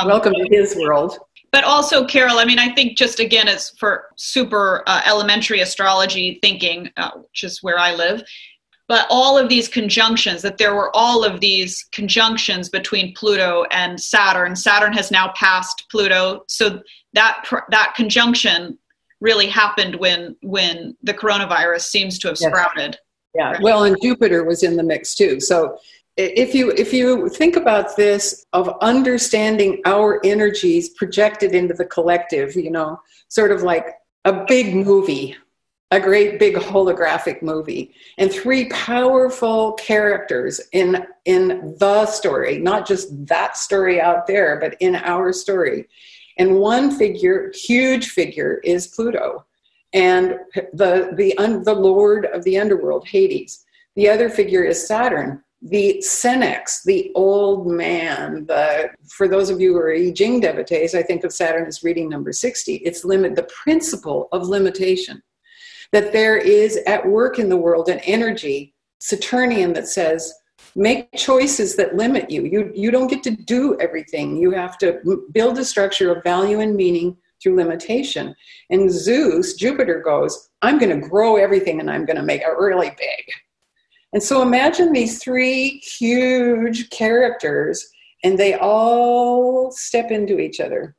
Um, Welcome to his world. But also, Carol, I mean, I think just again, it's for super uh, elementary astrology thinking, uh, which is where I live. But all of these conjunctions, that there were all of these conjunctions between Pluto and Saturn. Saturn has now passed Pluto, so that that conjunction really happened when when the coronavirus seems to have sprouted. Yeah. Right? Well, and Jupiter was in the mix too. So if you if you think about this of understanding our energies projected into the collective, you know, sort of like a big movie, a great big holographic movie, and three powerful characters in in the story, not just that story out there, but in our story. And one figure, huge figure, is Pluto, and the the un, the lord of the underworld, Hades. The other figure is Saturn, the Senex, the old man. The for those of you who are I Ching devotees, I think of Saturn as reading number sixty. It's limit the principle of limitation. That there is at work in the world an energy, Saturnian, that says make choices that limit you. You, you don't get to do everything. You have to build a structure of value and meaning through limitation. And Zeus, Jupiter goes, I'm going to grow everything and I'm going to make it really big. And so imagine these three huge characters, and they all step into each other.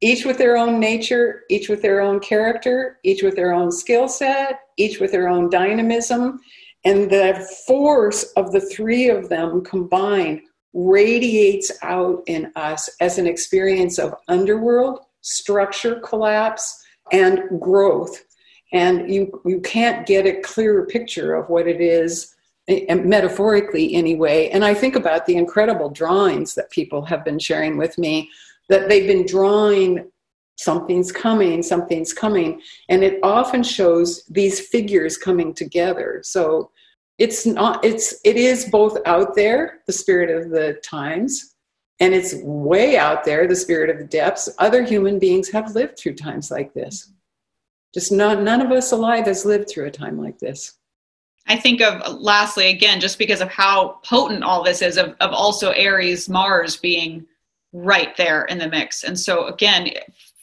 Each with their own nature, each with their own character, each with their own skill set, each with their own dynamism. And the force of the three of them combined radiates out in us as an experience of underworld, structure collapse, and growth. And you, you can't get a clearer picture of what it is, eh, metaphorically anyway. And I think about the incredible drawings that people have been sharing with me, that they've been drawing something's coming, something's coming. And it often shows these figures coming together. So it's not it's it is both out there the spirit of the times and it's way out there the spirit of the depths other human beings have lived through times like this just not, none of us alive has lived through a time like this i think of lastly again just because of how potent all this is of, of also aries mars being right there in the mix and so again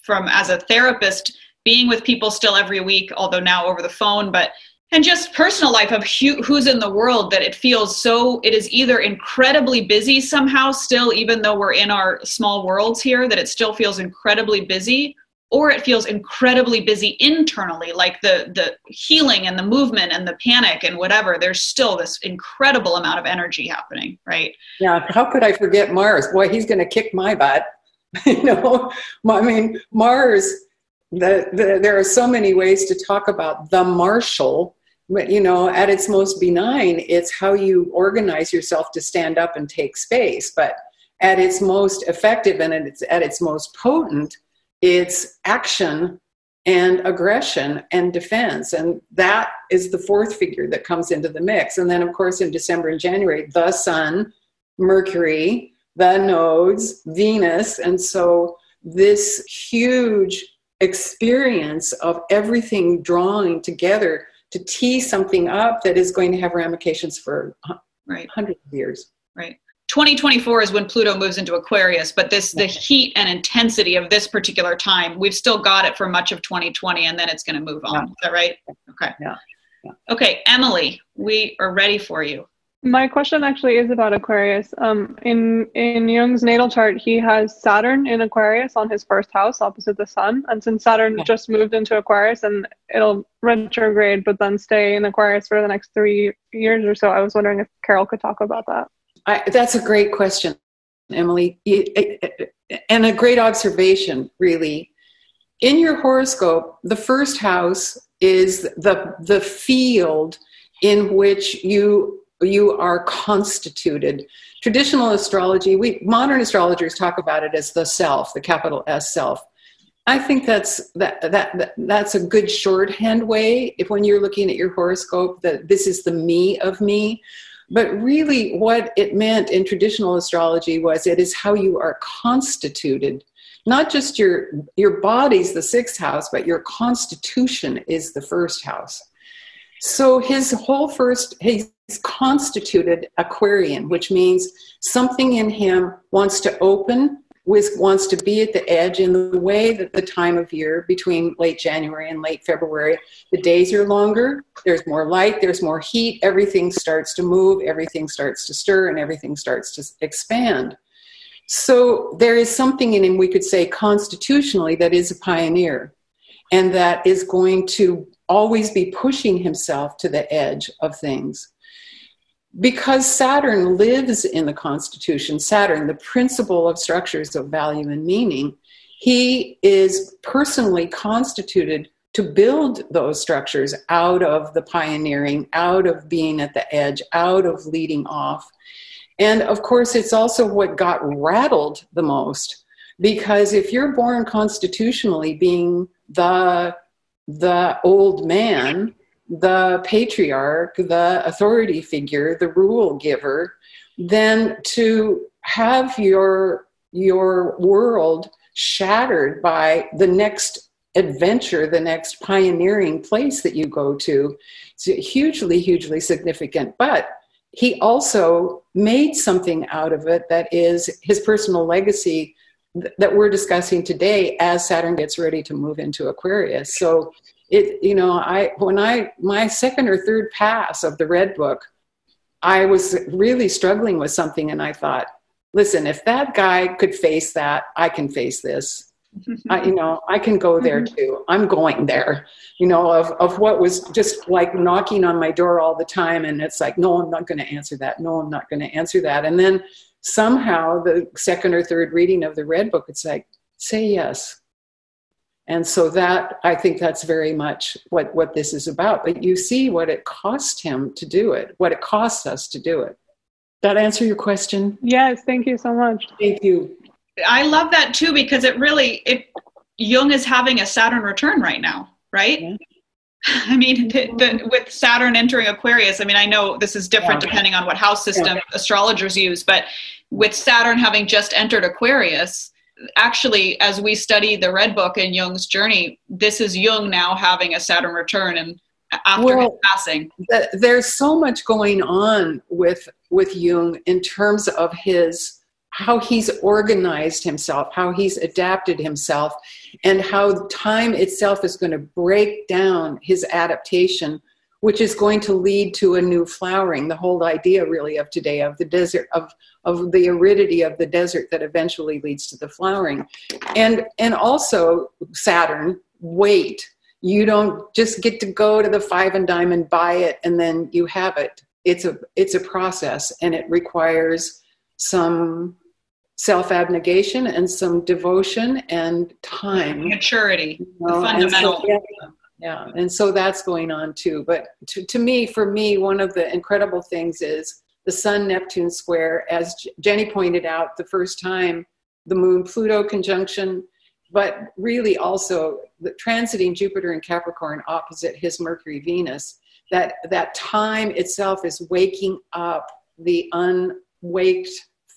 from as a therapist being with people still every week although now over the phone but and just personal life of who's in the world that it feels so it is either incredibly busy somehow still even though we're in our small worlds here that it still feels incredibly busy or it feels incredibly busy internally like the the healing and the movement and the panic and whatever. There's still this incredible amount of energy happening right? Yeah how could i forget mars? Boy he's going to kick my butt you know i mean mars the, the, there are so many ways to talk about the marshal but you know at its most benign it's how you organize yourself to stand up and take space. But at its most effective and at its, at its most potent it's action and aggression and defense. And that is the fourth figure that comes into the mix. And then of course in december and january the sun mercury the nodes venus and so this huge experience of everything drawing together to tee something up that is going to have ramifications for right. hundreds of years. Right. 2024 is when Pluto moves into Aquarius, but this the heat and intensity of this particular time, we've still got it for much of 2020, and then it's going to move on. Yeah. Is that right? Okay. Yeah. yeah. Okay, Emily, we are ready for you. My question actually is about Aquarius. Um, in in Jung's natal chart, he has Saturn in Aquarius on his first house, opposite the Sun. And since Saturn just moved into Aquarius, and it'll retrograde, but then stay in Aquarius for the next three years or so, I was wondering if Carol could talk about that. I, that's a great question, Emily, and a great observation, really. In your horoscope, the first house is the the field in which you you are constituted. Traditional astrology, we modern astrologers talk about it as the self, the capital S self. I think that's that, that, that that's a good shorthand way if when you're looking at your horoscope that this is the me of me. But really what it meant in traditional astrology was it is how you are constituted. Not just your your body's the sixth house, but your constitution is the first house. So his whole first, he's constituted Aquarian, which means something in him wants to open, wants to be at the edge in the way that the time of year between late January and late February, the days are longer, there's more light, there's more heat, everything starts to move, everything starts to stir, and everything starts to expand. So there is something in him, we could say constitutionally, that is a pioneer and that is going to always be pushing himself to the edge of things. Because Saturn lives in the Constitution, Saturn, the principle of structures of value and meaning, he is personally constituted to build those structures out of the pioneering, out of being at the edge, out of leading off. And of course, it's also what got rattled the most. Because if you're born constitutionally being the the old man, the patriarch, the authority figure, the rule giver, then to have your your world shattered by the next adventure, the next pioneering place that you go to, it's hugely, hugely significant. But he also made something out of it that is his personal legacy th- that we're discussing today as Saturn gets ready to move into Aquarius. So it, you know, I when I my second or third pass of the Red Book, I was really struggling with something, and I thought, listen, if that guy could face that, I can face this. I, you know, I can go there Mhm. too. I'm going there. You know, of of what was just like knocking on my door all the time, and it's like, no, I'm not going to answer that. No, I'm not going to answer that. And then somehow, the second or third reading of the Red Book, it's like, say yes. And so that I think that's very much what what this is about. But you see what it cost him to do it, what it costs us to do it. That answer your question? Yes, thank you so much. Thank you. I love that too because it really it Jung is having a Saturn return right now, right? Yeah. I mean, the, the, with Saturn entering Aquarius, I mean, I know this is different Yeah. depending on what house system astrologers use, but with Saturn having just entered Aquarius, actually, as we study the Red Book and Jung's journey, this is Jung now having a Saturn return and after his passing. that there's so much going on with with Jung in terms of his how he's organized himself, how he's adapted himself, and how time itself is going to break down his adaptation, which is going to lead to a new flowering. The whole idea, really, of today of the desert of of the aridity of the desert that eventually leads to the flowering, and and also Saturn. Wait, you don't just get to go to the five and dime and buy it and then you have it. It's a it's a process and it requires some self abnegation and some devotion and time. Maturity, you the know, and so- fundamental. yeah, yeah. And so that's going on too. But to, to me for me one of the incredible things is the sun neptune square as jenny pointed out the first time the moon pluto conjunction but really also the transiting jupiter in capricorn opposite his mercury venus that that time itself is waking up the unwaked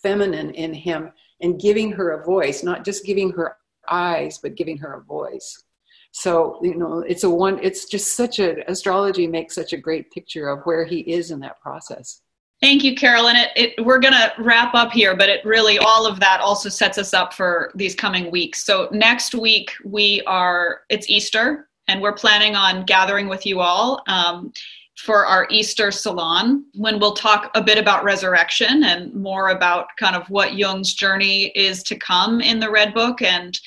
feminine in him and giving her a voice not just giving her eyes but giving her a voice. So you know it's a one it's just such a astrology makes such a great picture of where he is in that process Thank you, Carolyn. It, it, we're going to wrap up here, but it really, all of that also sets us up for these coming weeks. So next week, we are, it's Easter, and we're planning on gathering with you all um, for our Easter salon when we'll talk a bit about resurrection and more about kind of what Jung's journey is to come in the Red Book and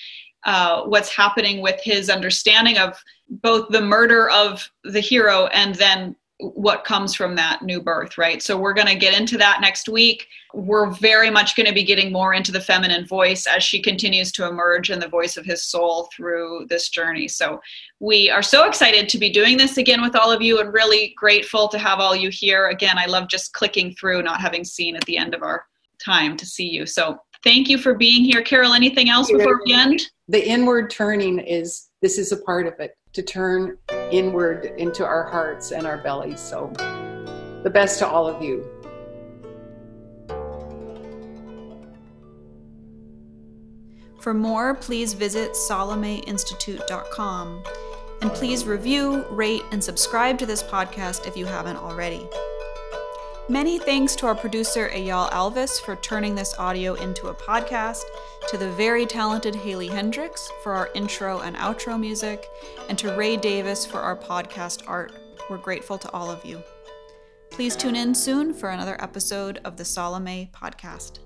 uh, what's happening with his understanding of both the murder of the hero and then what comes from that new birth, right? So we're going to get into that next week. We're very much going to be getting more into the feminine voice as she continues to emerge in the voice of his soul through this journey. So we are so excited to be doing this again with all of you and really grateful to have all you here. Again, I love just clicking through, not having seen at the end of our time to see you. So thank you for being here. Carol, anything else before we end? the inward turning is this is a part of it to turn inward into our hearts and our bellies so the best to all of you For more, please visit SalomeInstitute.com. And please review, rate, and subscribe to this podcast if you haven't already. Many thanks to our producer Ayal Alvis for turning this audio into a podcast, to the very talented Haley Hendricks for our intro and outro music, and to Ray Davis for our podcast art. We're grateful to all of you. Please tune in soon for another episode of the Salome podcast.